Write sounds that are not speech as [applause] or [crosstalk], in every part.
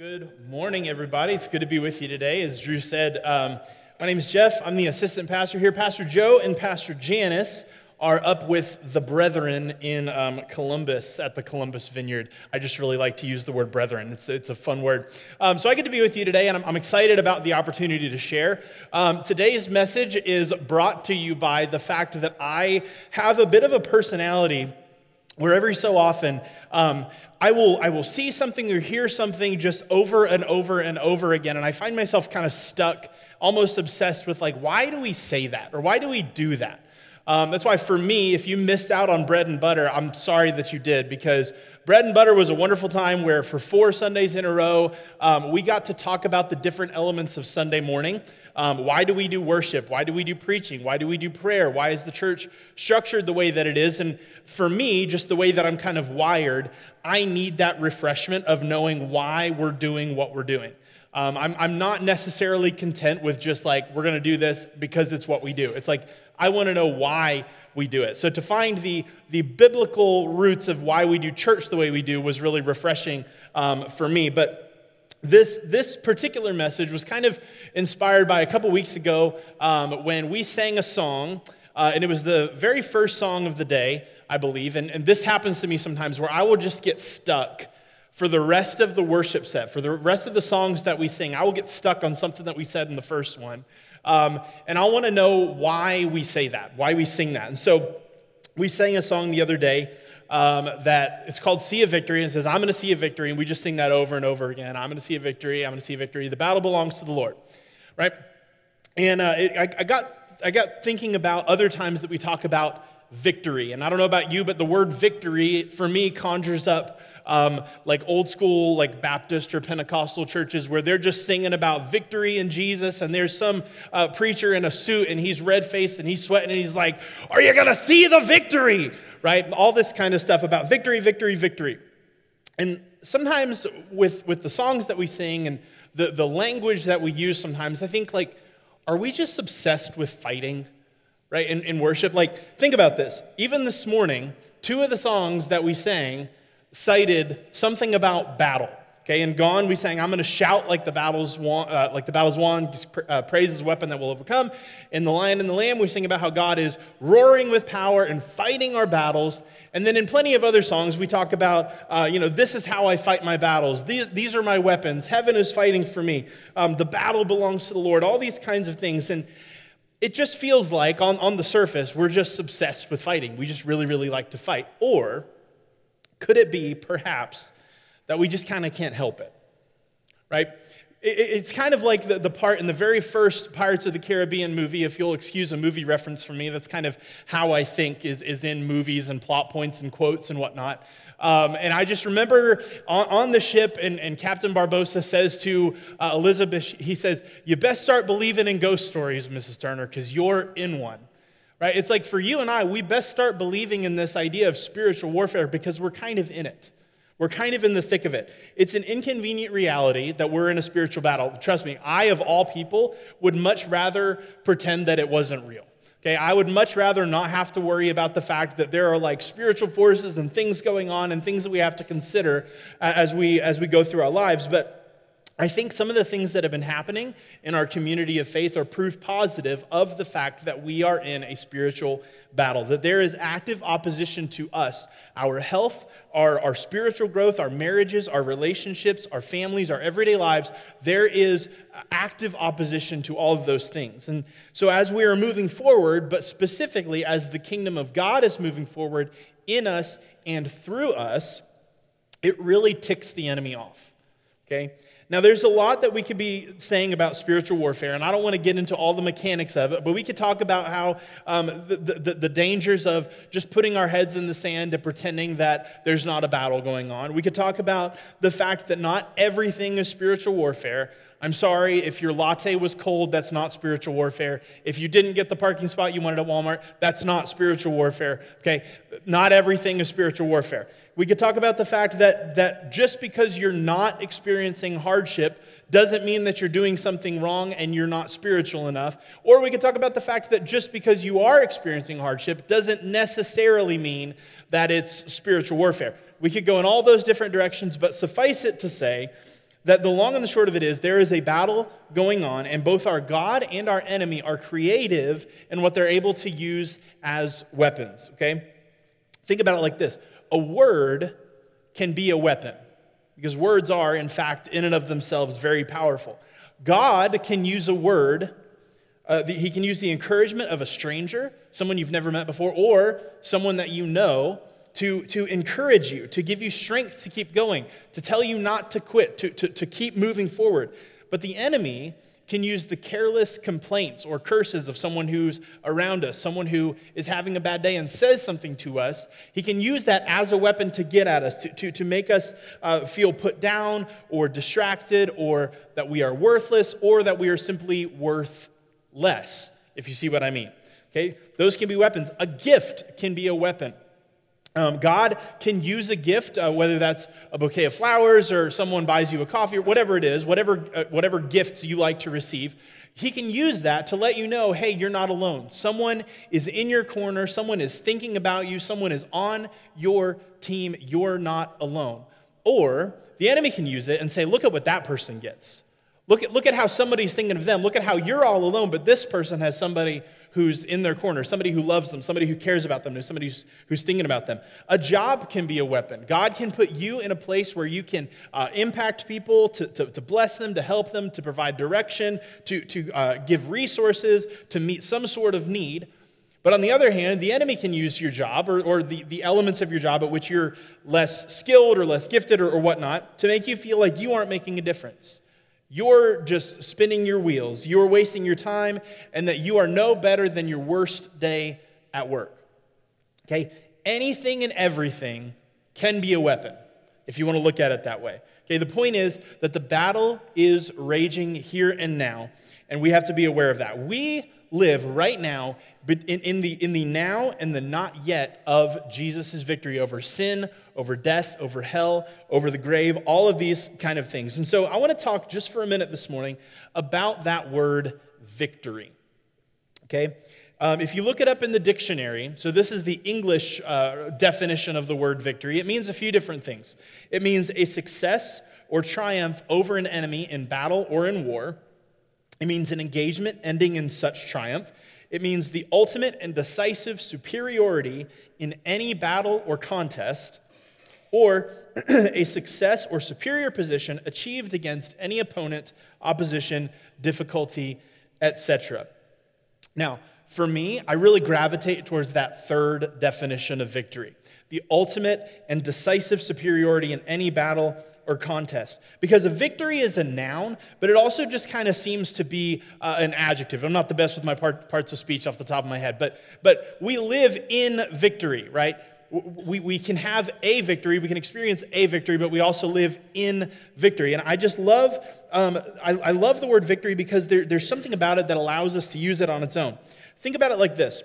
Good morning, everybody. It's good to be with you today. As Drew said, um, my name is Jeff. I'm the assistant pastor here. Pastor Joe and Pastor Janice are up with the brethren in um, Columbus at the Columbus Vineyard. I just really like to use the word brethren, it's, it's a fun word. Um, so I get to be with you today, and I'm, I'm excited about the opportunity to share. Um, today's message is brought to you by the fact that I have a bit of a personality where every so often um, I will, I will see something or hear something just over and over and over again, and I find myself kind of stuck, almost obsessed with, like, why do we say that? Or why do we do that? Um, that's why, for me, if you missed out on bread and butter, I'm sorry that you did, because bread and butter was a wonderful time where, for four Sundays in a row, um, we got to talk about the different elements of Sunday morning. Um, why do we do worship? Why do we do preaching? Why do we do prayer? Why is the church structured the way that it is? And for me, just the way that I'm kind of wired, I need that refreshment of knowing why we're doing what we're doing. Um, I'm, I'm not necessarily content with just like, we're going to do this because it's what we do. It's like, I want to know why we do it. So to find the, the biblical roots of why we do church the way we do was really refreshing um, for me. But this, this particular message was kind of inspired by a couple weeks ago um, when we sang a song, uh, and it was the very first song of the day, I believe. And, and this happens to me sometimes where I will just get stuck for the rest of the worship set, for the rest of the songs that we sing. I will get stuck on something that we said in the first one. Um, and I want to know why we say that, why we sing that. And so we sang a song the other day um, that it's called See a Victory and says, I'm going to see a victory. And we just sing that over and over again. I'm going to see a victory. I'm going to see a victory. The battle belongs to the Lord, right? And uh, it, I, I, got, I got thinking about other times that we talk about victory. And I don't know about you, but the word victory for me conjures up um, like old school, like Baptist or Pentecostal churches where they're just singing about victory in Jesus. And there's some uh, preacher in a suit and he's red faced and he's sweating and he's like, Are you going to see the victory? Right? All this kind of stuff about victory, victory, victory. And sometimes with, with the songs that we sing and the, the language that we use sometimes, I think like, are we just obsessed with fighting? Right? In, in worship? Like, think about this. Even this morning, two of the songs that we sang cited something about battle. Okay, and Gone, we sang, I'm going to shout like the battle's won, uh, like the battle's won, uh, praise weapon that will overcome. In The Lion and the Lamb, we sing about how God is roaring with power and fighting our battles. And then in plenty of other songs, we talk about, uh, you know, this is how I fight my battles. These, these are my weapons. Heaven is fighting for me. Um, the battle belongs to the Lord. All these kinds of things. And it just feels like on, on the surface, we're just obsessed with fighting. We just really, really like to fight. Or could it be, perhaps, that we just kind of can't help it? Right? It's kind of like the, part in the very first Pirates of the Caribbean movie, if you'll excuse a movie reference from me, that's kind of how I think is, is in movies and plot points and quotes and whatnot. Um, and I just remember on, on the ship, and, and, Captain Barbossa says to uh, Elizabeth, he says, You best start believing in ghost stories, Mrs. Turner, because you're in one right? It's like for you and I, we best start believing in this idea of spiritual warfare because we're kind of in it. We're kind of in the thick of it. It's an inconvenient reality that we're in a spiritual battle. Trust me, I, of all people, would much rather pretend that it wasn't real. Okay, I would much rather not have to worry about the fact that there are like spiritual forces and things going on and things that we have to consider as we as we go through our lives. But I think some of the things that have been happening in our community of faith are proof positive of the fact that we are in a spiritual battle, that there is active opposition to us, our health, our, our spiritual growth, our marriages, our relationships, our families, our everyday lives. There is active opposition to all of those things. And so, as we are moving forward, but specifically as the kingdom of God is moving forward in us and through us, it really ticks the enemy off. Okay? Now, there's a lot that we could be saying about spiritual warfare, and I don't want to get into all the mechanics of it, but we could talk about how um, the, the, the, dangers of just putting our heads in the sand and pretending that there's not a battle going on. We could talk about the fact that not everything is spiritual warfare. I'm sorry, if your latte was cold, that's not spiritual warfare. If you didn't get the parking spot you wanted at Walmart, that's not spiritual warfare. Okay? Not everything is spiritual warfare. We could talk about the fact that, that just because you're not experiencing hardship doesn't mean that you're doing something wrong and you're not spiritual enough. Or we could talk about the fact that just because you are experiencing hardship doesn't necessarily mean that it's spiritual warfare. We could go in all those different directions, but suffice it to say That the long and the short of it is there is a battle going on, and both our God and our enemy are creative in what they're able to use as weapons, okay? Think about it like this a word can be a weapon, because words are, in fact, in and of themselves, very powerful. God can use a word, uh, he can use the encouragement of a stranger, someone you've never met before, or someone that you know to, to encourage you, to give you strength to keep going, to tell you not to quit, to, to, to keep moving forward. But the enemy can use the careless complaints or curses of someone who's around us, someone who is having a bad day and says something to us. He can use that as a weapon to get at us, to, to, to make us uh, feel put down or distracted or that we are worthless or that we are simply worth less, if you see what I mean. Okay? Those can be weapons. A gift can be a weapon. Um, God can use a gift, uh, whether that's a bouquet of flowers or someone buys you a coffee or whatever it is, whatever, uh, whatever gifts you like to receive. He can use that to let you know hey, you're not alone. Someone is in your corner, someone is thinking about you, someone is on your team. You're not alone. Or the enemy can use it and say, look at what that person gets. Look at, look at how somebody's thinking of them. Look at how you're all alone, but this person has somebody who's in their corner, somebody who loves them, somebody who cares about them, somebody who's, who's thinking about them. A job can be a weapon. God can put you in a place where you can uh, impact people, to, to, to, bless them, to help them, to provide direction, to, to uh, give resources, to meet some sort of need. But on the other hand, the enemy can use your job or, or the, the elements of your job at which you're less skilled or less gifted or, or whatnot to make you feel like you aren't making a difference. You're just spinning your wheels. You're wasting your time, and that you are no better than your worst day at work. Okay? Anything and everything can be a weapon, if you want to look at it that way. Okay, the point is that the battle is raging here and now, and we have to be aware of that. We live right now in, the, in the now and the not yet of Jesus' victory over sin, over death, over hell, over the grave, all of these kind of things. And so I want to talk just for a minute this morning about that word victory. Okay? Um, if you look it up in the dictionary, so this is the English uh, definition of the word victory, it means a few different things. It means a success or triumph over an enemy in battle or in war. It means an engagement ending in such triumph. It means the ultimate and decisive superiority in any battle or contest, or [clears throat] a success or superior position achieved against any opponent, opposition, difficulty, etc. Now, for me, I really gravitate towards that third definition of victory the ultimate and decisive superiority in any battle or contest. Because a victory is a noun, but it also just kind of seems to be uh, an adjective. I'm not the best with my part, parts of speech off the top of my head, but, but we live in victory, right? We, we can have a victory, we can experience a victory, but we also live in victory. And I just love, um, I, I love the word victory because there, there's something about it that allows us to use it on its own. Think about it like this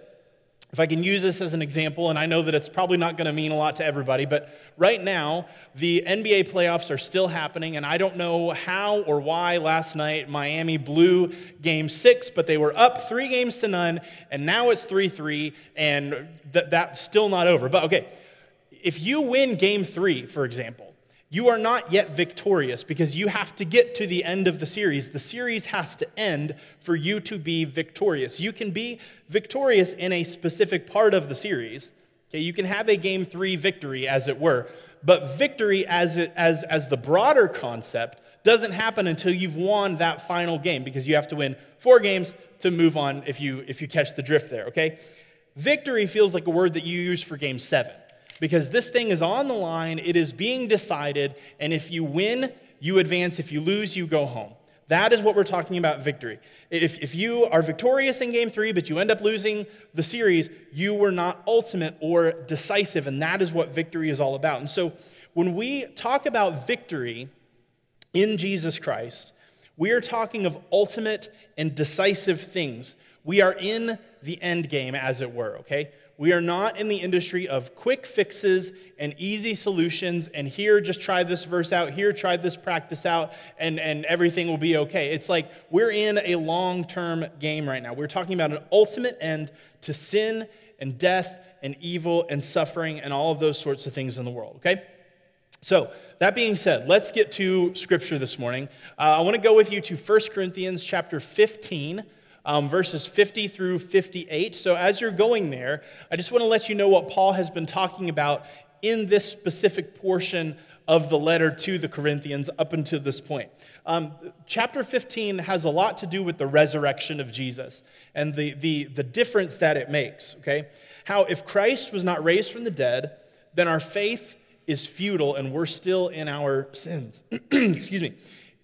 if I can use this as an example, and I know that it's probably not going to mean a lot to everybody, but right now, the NBA playoffs are still happening, and I don't know how or why last night Miami blew game six, but they were up three games to none, and now it's 3 3, and th- that's still not over. But okay, if you win game three, for example, you are not yet victorious because you have to get to the end of the series. The series has to end for you to be victorious. You can be victorious in a specific part of the series. Okay, you can have a game three victory, as it were, but victory as, it, as, as the broader concept doesn't happen until you've won that final game because you have to win four games to move on if you, if you catch the drift there, okay? Victory feels like a word that you use for game seven because this thing is on the line, it is being decided, and if you win, you advance. If you lose, you go home. That is what we're talking about victory. If, if you are victorious in game three, but you end up losing the series, you were not ultimate or decisive, and that is what victory is all about. And so when we talk about victory in Jesus Christ, we are talking of ultimate and decisive things. We are in the end game, as it were, okay? We are not in the industry of quick fixes and easy solutions, and here, just try this verse out, here, try this practice out, and, and everything will be okay. It's like we're in a long term game right now. We're talking about an ultimate end to sin and death and evil and suffering and all of those sorts of things in the world, okay? So, that being said, let's get to scripture this morning. Uh, I want to go with you to 1 Corinthians chapter 15, um, verses 50 through 58. So, as you're going there, I just want to let you know what Paul has been talking about in this specific portion of the letter to the Corinthians up until this point. Um, chapter 15 has a lot to do with the resurrection of Jesus and the, the, the difference that it makes, okay? How if Christ was not raised from the dead, then our faith is futile and we're still in our sins. [clears throat] Excuse me.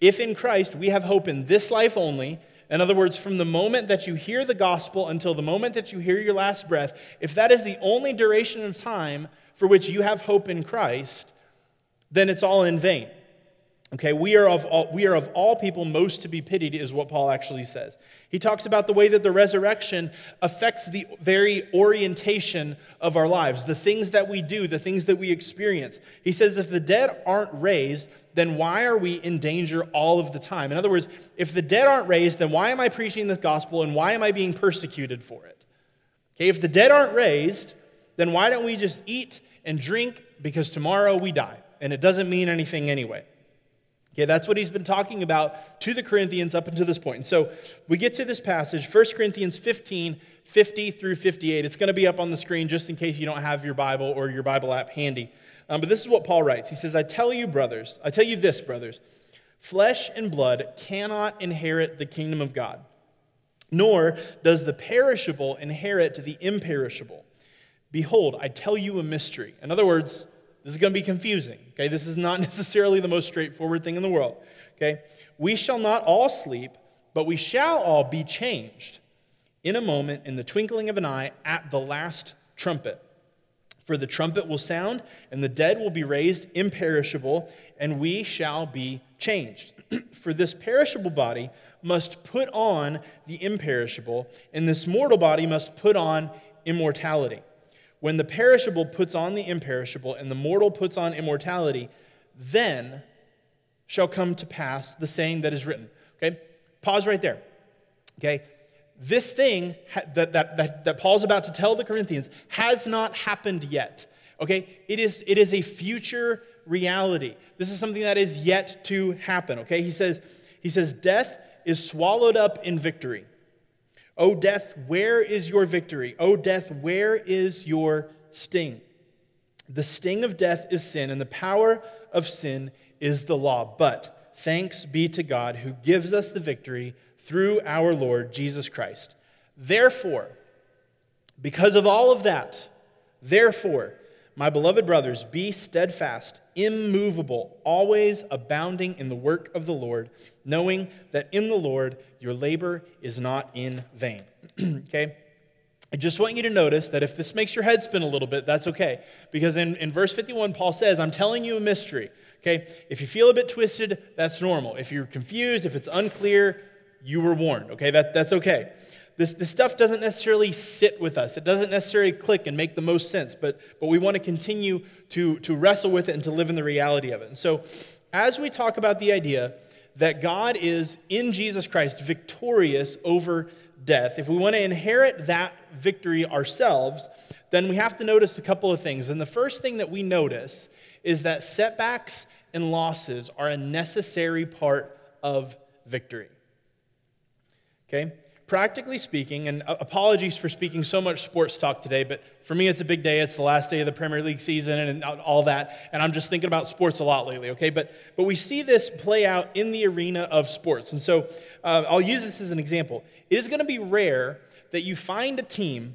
If in Christ we have hope in this life only, in other words, from the moment that you hear the gospel until the moment that you hear your last breath, if that is the only duration of time for which you have hope in Christ, then it's all in vain. Okay, we are, of all, we are of all people most to be pitied, is what Paul actually says. He talks about the way that the resurrection affects the very orientation of our lives, the things that we do, the things that we experience. He says, if the dead aren't raised, then why are we in danger all of the time? In other words, if the dead aren't raised, then why am I preaching the gospel and why am I being persecuted for it? Okay, if the dead aren't raised, then why don't we just eat and drink because tomorrow we die? And it doesn't mean anything anyway. Okay, that's what he's been talking about to the Corinthians up until this point. And so we get to this passage, 1 Corinthians 15, 50 through 58. It's going to be up on the screen just in case you don't have your Bible or your Bible app handy. Um, but this is what Paul writes. He says, I tell you, brothers, I tell you this, brothers, flesh and blood cannot inherit the kingdom of God, nor does the perishable inherit the imperishable. Behold, I tell you a mystery. In other words, this is going to be confusing. Okay, this is not [laughs] necessarily the most straightforward thing in the world. Okay, we shall not all sleep, but we shall all be changed in a moment, in the twinkling of an eye, at the last trumpet. For the trumpet will sound, and the dead will be raised imperishable, and we shall be changed. [clears throat] For this perishable body must put on the imperishable, and this mortal body must put on immortality. When the perishable puts on the imperishable and the mortal puts on immortality, then shall come to pass the saying that is written. Okay? Pause right there. Okay? This thing that, that, that, that Paul's about to tell the Corinthians has not happened yet. Okay? It is, it is a future reality. This is something that is yet to happen. Okay? He says, he says, Death is swallowed up in victory. O death, where is your victory? O death, where is your sting? The sting of death is sin, and the power of sin is the law. But thanks be to God who gives us the victory through our Lord Jesus Christ. Therefore, because of all of that, therefore, my beloved brothers, be steadfast, immovable, always abounding in the work of the Lord, knowing that in the Lord your labor is not in vain. [clears throat] okay? I just want you to notice that if this makes your head spin a little bit, that's okay. Because in, in verse 51, Paul says, I'm telling you a mystery. Okay? If you feel a bit twisted, that's normal. If you're confused, if it's unclear, you were warned. Okay? That, that's okay. This, this stuff doesn't necessarily sit with us. It doesn't necessarily click and make the most sense, but, but we want to continue to, to wrestle with it and to live in the reality of it. And so, as we talk about the idea that God is in Jesus Christ victorious over death, if we want to inherit that victory ourselves, then we have to notice a couple of things. And the first thing that we notice is that setbacks and losses are a necessary part of victory. Okay? Practically speaking, and apologies for speaking so much sports talk today, but for me, it's a big day. It's the last day of the Premier League season and all that. And I'm just thinking about sports a lot lately, okay? But, but we see this play out in the arena of sports. And so uh, I'll use this as an example. It is going to be rare that you find a team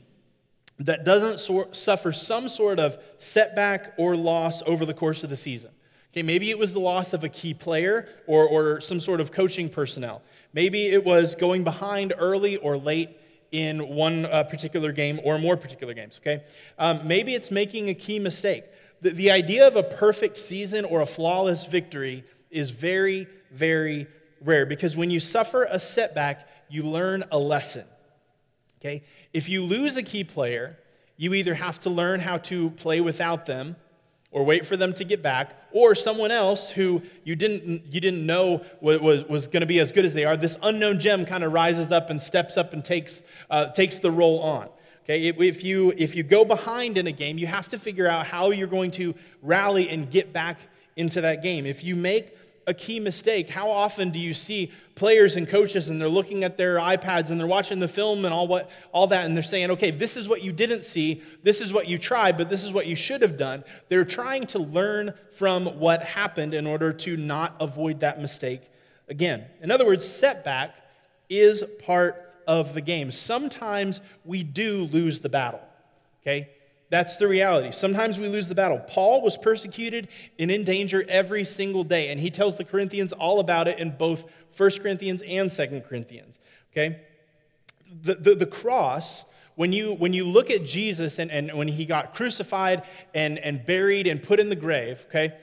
that doesn't so- suffer some sort of setback or loss over the course of the season. Okay, maybe it was the loss of a key player or, or some sort of coaching personnel. Maybe it was going behind early or late in one uh, particular game or more particular games, okay? Um, maybe it's making a key mistake. The, the idea of a perfect season or a flawless victory is very, very rare because when you suffer a setback, you learn a lesson, okay? If you lose a key player, you either have to learn how to play without them or wait for them to get back, or someone else who you didn't, you didn't know was, was, going to be as good as they are, this unknown gem kind of rises up and steps up and takes, uh, takes the role on. Okay, if you, if you go behind in a game, you have to figure out how you're going to rally and get back into that game. If you make a key mistake, how often do you see players and coaches and they're looking at their iPads and they're watching the film and all what all that and they're saying, "Okay, this is what you didn't see, this is what you tried, but this is what you should have done." They're trying to learn from what happened in order to not avoid that mistake again. In other words, setback is part of the game. Sometimes we do lose the battle. Okay? That's the reality. Sometimes we lose the battle. Paul was persecuted and in danger every single day, and he tells the Corinthians all about it in both 1 Corinthians and 2 Corinthians. Okay? The, the, the cross, when you, when you look at Jesus and, and when he got crucified and, and buried and put in the grave, okay,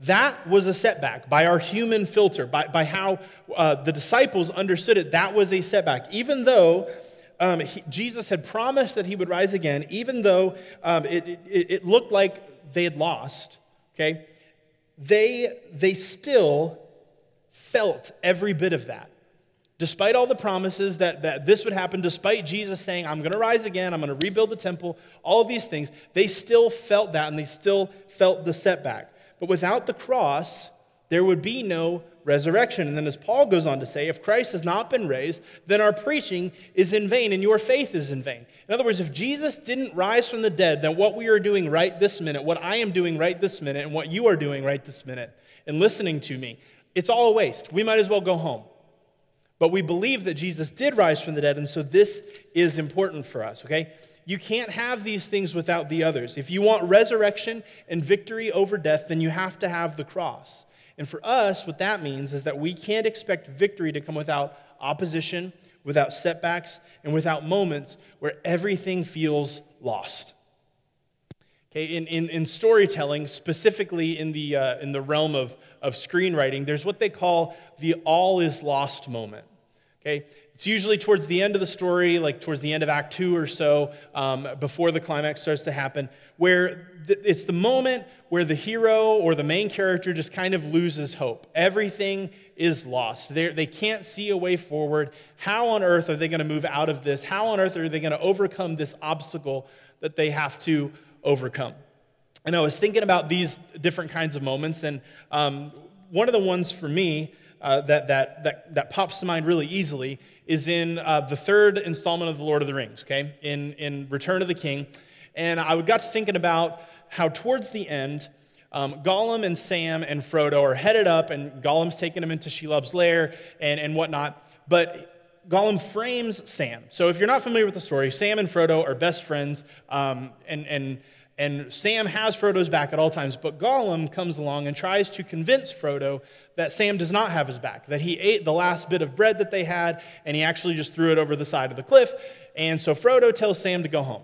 that was a setback by our human filter, by, by how uh, the disciples understood it. That was a setback. Even though um, he, Jesus had promised that he would rise again, even though um, it, it, it looked like they had lost, okay, they, they still felt every bit of that. Despite all the promises that, that this would happen, despite Jesus saying, I'm going to rise again, I'm going to rebuild the temple, all of these things, they still felt that and they still felt the setback. But without the cross, there would be no resurrection. And then, as Paul goes on to say, if Christ has not been raised, then our preaching is in vain and your faith is in vain. In other words, if Jesus didn't rise from the dead, then what we are doing right this minute, what I am doing right this minute, and what you are doing right this minute, and listening to me, it's all a waste. We might as well go home. But we believe that Jesus did rise from the dead, and so this is important for us, okay? You can't have these things without the others. If you want resurrection and victory over death, then you have to have the cross. And for us, what that means is that we can't expect victory to come without opposition, without setbacks, and without moments where everything feels lost. Okay, in, in, in storytelling, specifically in the, uh, in the realm of, of screenwriting, there's what they call the all is lost moment. Okay, it's usually towards the end of the story, like towards the end of Act Two or so, um, before the climax starts to happen, where th- it's the moment where the hero or the main character just kind of loses hope. Everything is lost. They're, they can not see a way forward. How on earth are they going to move out of this? How on earth are they going to overcome this obstacle that they have to overcome? And I was thinking about these different kinds of moments, and um, one of the ones for me uh, that, that, that, that pops to mind really easily is in uh, the third installment of The Lord of the Rings, okay? In, in Return of the King. And I got to thinking about how towards the end, um, Gollum and Sam and Frodo are headed up, and Gollum's taking them into Shelob's lair and, and whatnot. But Gollum frames Sam. So if you're not familiar with the story, Sam and Frodo are best friends, um, and, and and Sam has Frodo's back at all times, but Gollum comes along and tries to convince Frodo that Sam does not have his back, that he ate the last bit of bread that they had, and he actually just threw it over the side of the cliff. And so Frodo tells Sam to go home.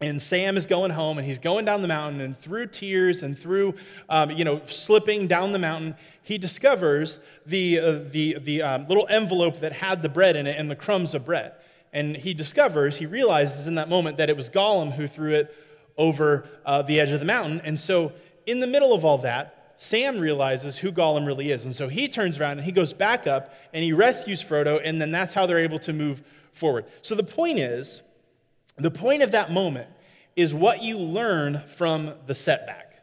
And Sam is going home, and he's going down the mountain, and through tears and through, um, you know, slipping down the mountain, he discovers the, uh, the, the um, little envelope that had the bread in it and the crumbs of bread. And he discovers, he realizes in that moment that it was Gollum who threw it over uh, the edge of the mountain. And so, in the middle of all that, Sam realizes who Gollum really is. And so he turns around and he goes back up and he rescues Frodo, and then that's how they're able to move forward. So the point is, the point of that moment is what you learn from the setback.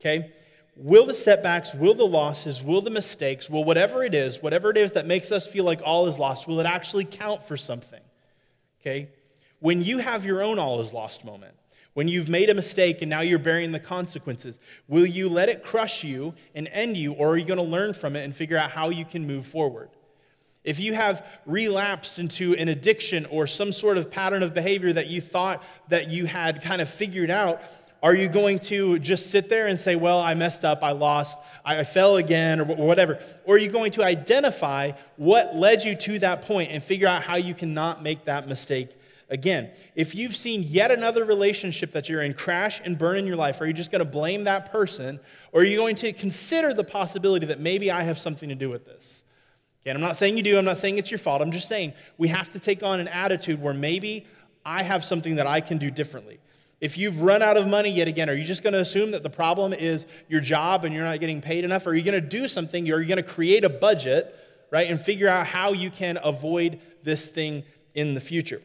Okay? Will the setbacks, will the losses, will the mistakes, will whatever it is, whatever it is that makes us feel like all is lost, will it actually count for something? Okay? When you have your own all is lost moment, when you've made a mistake and now you're bearing the consequences, will you let it crush you and end you, or are you going to learn from it and figure out how you can move forward? If you have relapsed into an addiction or some sort of pattern of behavior that you thought that you had kind of figured out, are you going to just sit there and say, Well, I messed up, I lost, I fell again, or whatever? Or are you going to identify what led you to that point and figure out how you cannot make that mistake Again, if you've seen yet another relationship that you're in crash and burn in your life, are you just going to blame that person? Or are you going to consider the possibility that maybe I have something to do with this? Again, I'm not saying you do, I'm not saying it's your fault. I'm just saying we have to take on an attitude where maybe I have something that I can do differently. If you've run out of money yet again, are you just going to assume that the problem is your job and you're not getting paid enough? Or are you going to do something? Are you going to create a budget, right, and figure out how you can avoid this thing in the future?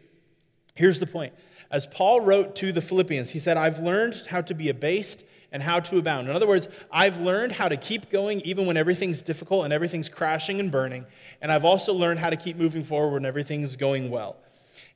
Here's the point. As Paul wrote to the Philippians, he said, I've learned how to be abased and how to abound. In other words, I've learned how to keep going even when everything's difficult and everything's crashing and burning. And I've also learned how to keep moving forward when everything's going well.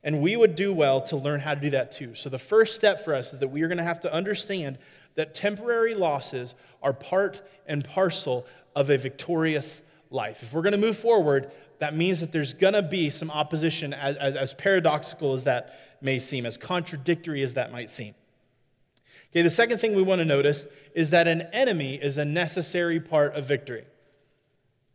And we would do well to learn how to do that too. So the first step for us is that we are going to have to understand that temporary losses are part and parcel of a victorious life. If we're going to move forward, that means that there's going to be some opposition, as, as, as, paradoxical as that may seem, as contradictory as that might seem. Okay, the second thing we want to notice is that an enemy is a necessary part of victory.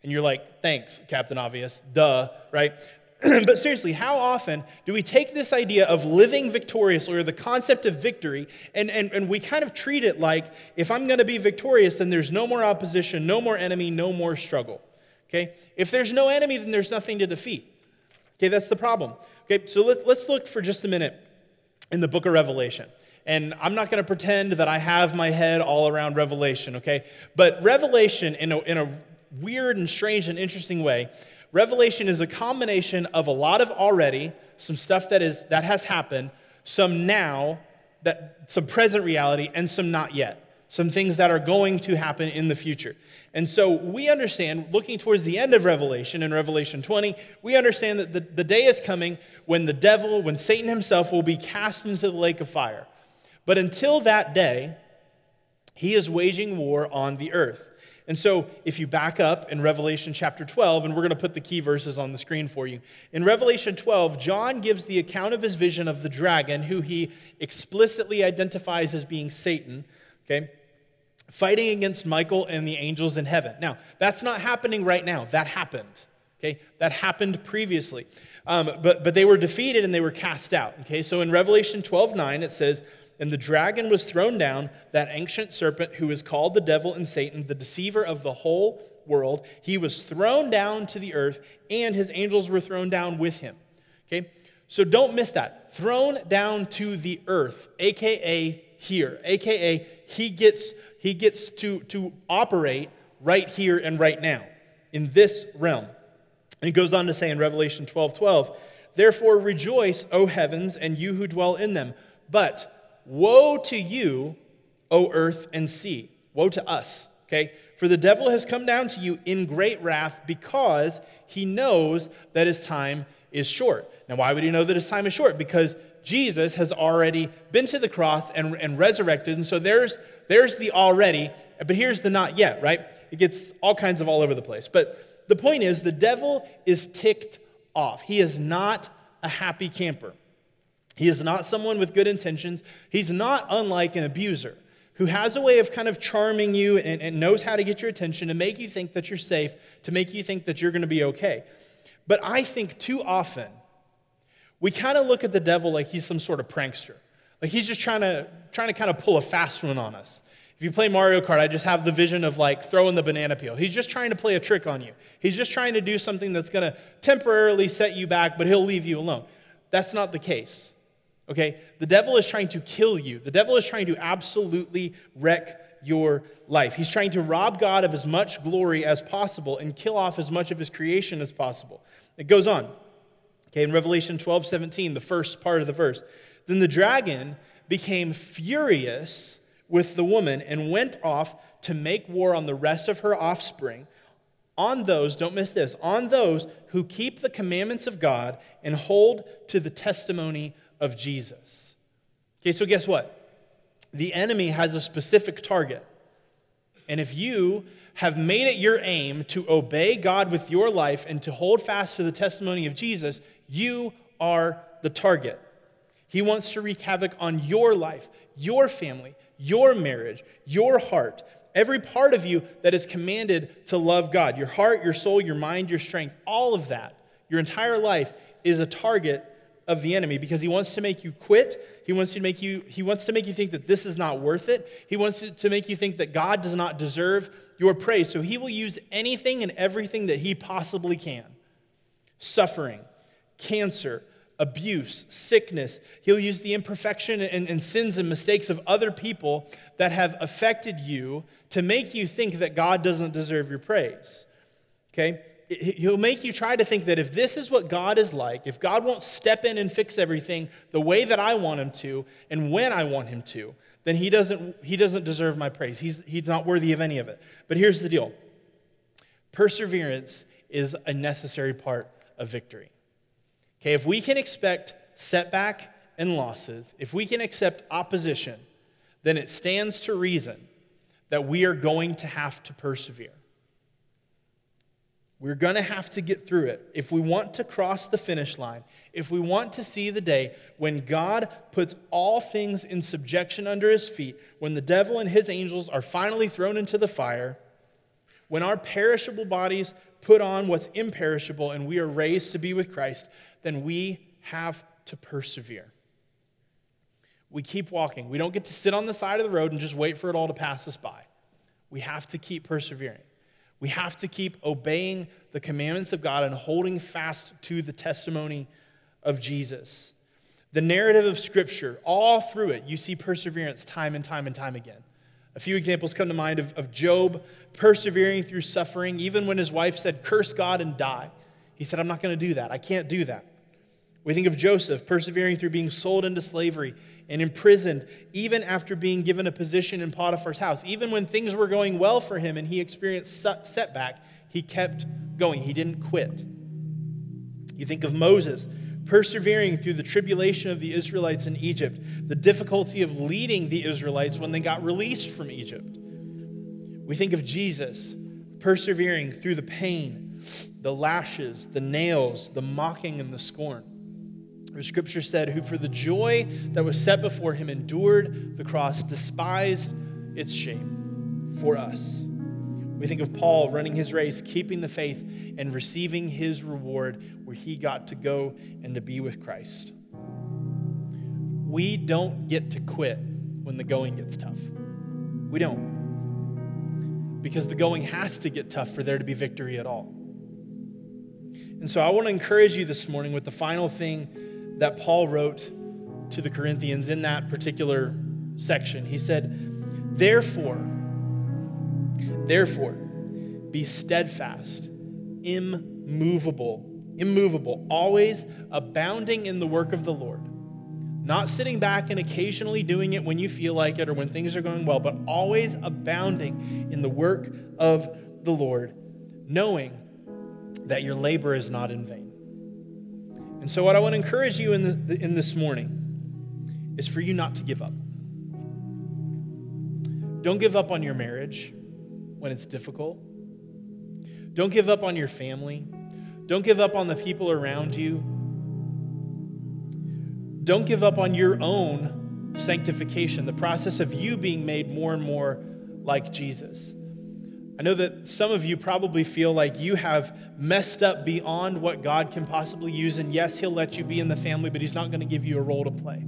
And you're like, thanks, Captain Obvious, duh, right? [clears throat] but seriously, how often do we take this idea of living victoriously or the concept of victory and, and, and we kind of treat it like if I'm going to be victorious, then there's no more opposition, no more enemy, no more struggle? Okay? If there's no enemy, then there's nothing to defeat. Okay, that's the problem. Okay, so let, let's look for just a minute in the book of Revelation. And I'm not going to pretend that I have my head all around Revelation, okay? But Revelation, in a, in a weird and strange and interesting way, Revelation is a combination of a lot of already, some stuff that is that has happened, some now, that some present reality, and some not yet. Some things that are going to happen in the future. And so we understand, looking towards the end of Revelation, in Revelation 20, we understand that the, the day is coming when the devil, when Satan himself will be cast into the lake of fire. But until that day, he is waging war on the earth. And so, if you back up in Revelation chapter 12, and we're going to put the key verses on the screen for you. In Revelation 12, John gives the account of his vision of the dragon, who he explicitly identifies as being Satan, okay, fighting against Michael and the angels in heaven. Now, that's not happening right now. That happened, okay? That happened previously. Um, but, but they were defeated and they were cast out, okay? So in Revelation 12 9, it says, and the dragon was thrown down, that ancient serpent who is called the devil and Satan, the deceiver of the whole world. He was thrown down to the earth, and his angels were thrown down with him. Okay? So don't miss that. Thrown down to the earth, aka here, aka he gets he gets to, to operate right here and right now in this realm. And he goes on to say in Revelation 12 12, Therefore rejoice, O heavens, and you who dwell in them. But Woe to you, O earth and sea. Woe to us, okay? For the devil has come down to you in great wrath because he knows that his time is short. Now, why would he know that his time is short? Because Jesus has already been to the cross and, and resurrected. And so there's, there's the already, but here's the not yet, right? It gets all kinds of all over the place. But the point is, the devil is ticked off. He is not a happy camper. He is not someone with good intentions. He's not unlike an abuser who has a way of kind of charming you and, and, knows how to get your attention to make you think that you're safe, to make you think that you're going to be okay. But I think too often we kind of look at the devil like he's some sort of prankster. Like he's just trying to, trying to kind of pull a fast one on us. If you play Mario Kart, I just have the vision of like throwing the banana peel. He's just trying to play a trick on you. He's just trying to do something that's going to temporarily set you back, but he'll leave you alone. That's not the case. Okay? The devil is trying to kill you. The devil is trying to absolutely wreck your life. He's trying to rob God of as much glory as possible and kill off as much of his creation as possible. It goes on. Okay, in Revelation 12, 17, the first part of the verse. Then the dragon became furious with the woman and went off to make war on the rest of her offspring, on those, don't miss this, on those who keep the commandments of God and hold to the testimony of Jesus. Okay, so guess what? The enemy has a specific target. And if you have made it your aim to obey God with your life and to hold fast to the testimony of Jesus, you are the target. He wants to wreak havoc on your life, your family, your marriage, your heart, every part of you that is commanded to love God your heart, your soul, your mind, your strength, all of that, your entire life is a target of the enemy because he wants to make you quit. He wants to make you, he wants to make you think that this is not worth it. He wants to make you think that God does not deserve your praise. So he will use anything and everything that he possibly can. Suffering, cancer, abuse, sickness. He'll use the imperfection and, and sins and mistakes of other people that have affected you to make you think that God doesn't deserve your praise. Okay? he'll make you try to think that if this is what God is like, if God won't step in and fix everything the way that I want him to and when I want him to, then he doesn't, he doesn't deserve my praise. He's, he's not worthy of any of it. But here's the deal perseverance is a necessary part of victory. Okay, if we can expect setback and losses, if we can accept opposition, then it stands to reason that we are going to have to persevere. We're going to have to get through it. If we want to cross the finish line, if we want to see the day when God puts all things in subjection under his feet, when the devil and his angels are finally thrown into the fire, when our perishable bodies put on what's imperishable and we are raised to be with Christ, then we have to persevere. We keep walking. We don't get to sit on the side of the road and just wait for it all to pass us by. We have to keep persevering. We have to keep obeying the commandments of God and holding fast to the testimony of Jesus. The narrative of Scripture, all through it, you see perseverance time and time and time again. A few examples come to mind of, of Job persevering through suffering, even when his wife said, Curse God and die. He said, I'm not going to do that. I can't do that. We think of Joseph persevering through being sold into slavery and imprisoned, even after being given a position in Potiphar's house. Even when things were going well for him and he experienced setback, he kept going. He didn't quit. You think of Moses persevering through the tribulation of the Israelites in Egypt, the difficulty of leading the Israelites when they got released from Egypt. We think of Jesus persevering through the pain, the lashes, the nails, the mocking, and the scorn. The scripture said, Who for the joy that was set before him endured the cross, despised its shame for us. We think of Paul running his race, keeping the faith, and receiving his reward where he got to go and to be with Christ. We don't get to quit when the going gets tough. We don't. Because the going has to get tough for there to be victory at all. And so I want to encourage you this morning with the final thing that Paul wrote to the Corinthians in that particular section. He said, Therefore, therefore, be steadfast, immovable, immovable, always abounding in the work of the Lord. Not sitting back and occasionally doing it when you feel like it or when things are going well, but always abounding in the work of the Lord, knowing that your labor is not in vain. And so, what I want to encourage you in, the, in this morning is for you not to give up. Don't give up on your marriage when it's difficult. Don't give up on your family. Don't give up on the people around you. Don't give up on your own sanctification, the process of you being made more and more like Jesus. I know that some of you probably feel like you have messed up beyond what God can possibly use. And yes, He'll let you be in the family, but He's not going to give you a role to play.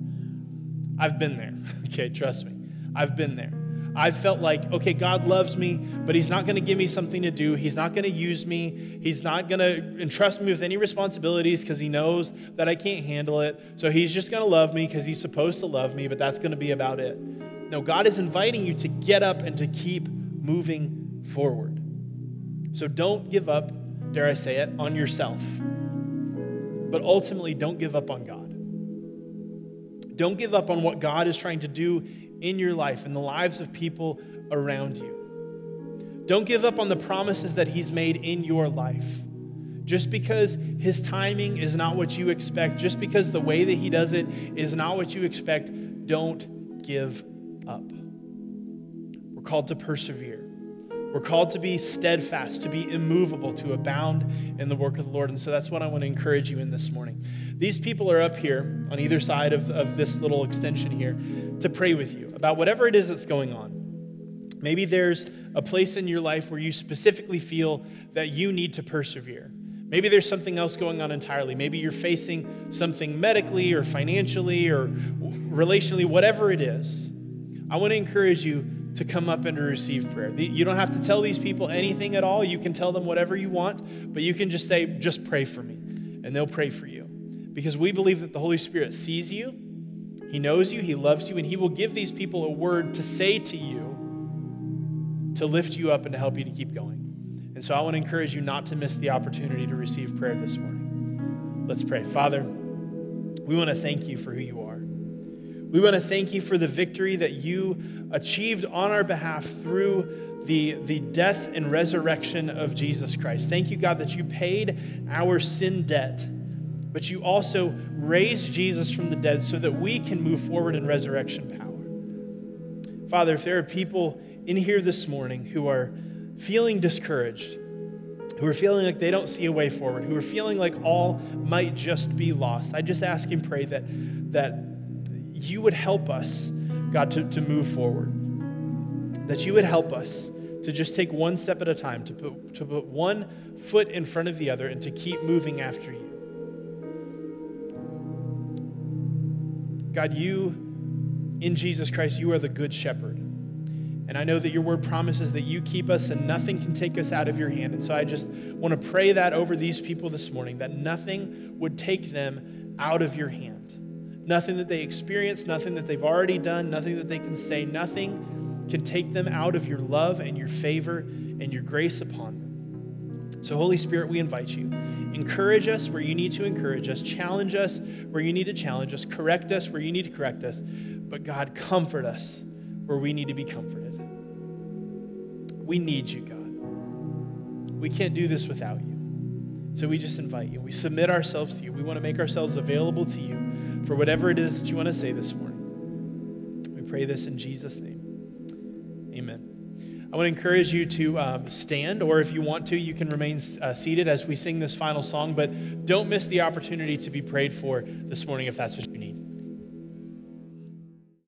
I've been there. [laughs] Okay, trust me. I've been there. I've felt like, okay, God loves me, but He's not going to give me something to do. He's not going to use me. He's not going to entrust me with any responsibilities because He knows that I can't handle it. So He's just going to love me because He's supposed to love me, but that's going to be about it. No, God is inviting you to get up and to keep moving forward. So don't give up, dare I say it, on yourself. But ultimately, don't give up on God. Don't give up on what God is trying to do in your life and the lives of people around you. Don't give up on the promises that He's made in your life. Just because His timing is not what you expect, just because the way that He does it is not what you expect, don't give up. We're called to persevere. We're called to be steadfast, to be immovable, to abound in the work of the Lord. And so that's what I want to encourage you in this morning. These people are up here on either side of, of this little extension here to pray with you about whatever it is that's going on. Maybe there's a place in your life where you specifically feel that you need to persevere. Maybe there's something else going on entirely. Maybe you're facing something medically or financially or relationally, whatever it is. I want to encourage you to come up and to receive prayer. You don't have to tell these people anything at all. You can tell them whatever you want, but you can just say, just pray for me, and they'll pray for you. Because we believe that the Holy Spirit sees you, He knows you, He loves you, and He will give these people a word to say to you to lift you up and to help you to keep going. And so I want to encourage you not to miss the opportunity to receive prayer this morning. Let's pray. Father, we want to thank you for who you are. We want to thank you for the victory that you achieved on our behalf through the, the death and resurrection of Jesus Christ. Thank you, God, that you paid our sin debt, but you also raised Jesus from the dead so that we can move forward in resurrection power. Father, if there are people in here this morning who are feeling discouraged, who are feeling like they don't see a way forward, who are feeling like all might just be lost, I just ask and pray that, that you would help us, God, to, to move forward. That you would help us to just take one step at a time, to put, to put one foot in front of the other, and to keep moving after you. God, you, in Jesus Christ, you are the good shepherd. And I know that your word promises that you keep us and nothing can take us out of your hand. And so I just want to pray that over these people this morning, that nothing would take them out of your hand. Nothing that they experience, nothing that they've already done, nothing that they can say, nothing can take them out of your love and your favor and your grace upon them. So, Holy Spirit, we invite you. Encourage us where you need to encourage us, challenge us where you need to challenge us, correct us where you need to correct us. But, God, comfort us where we need to be comforted. We need you, God. We can't do this without you. So we just invite you. We submit ourselves to you. We want to make ourselves available to you for whatever it is that you want to say this morning. We pray this in Jesus' name. Amen. I want to encourage you to um, stand, or if you want to, you can remain uh, seated as we sing this final song, but don't miss the opportunity to be prayed for this morning if that's what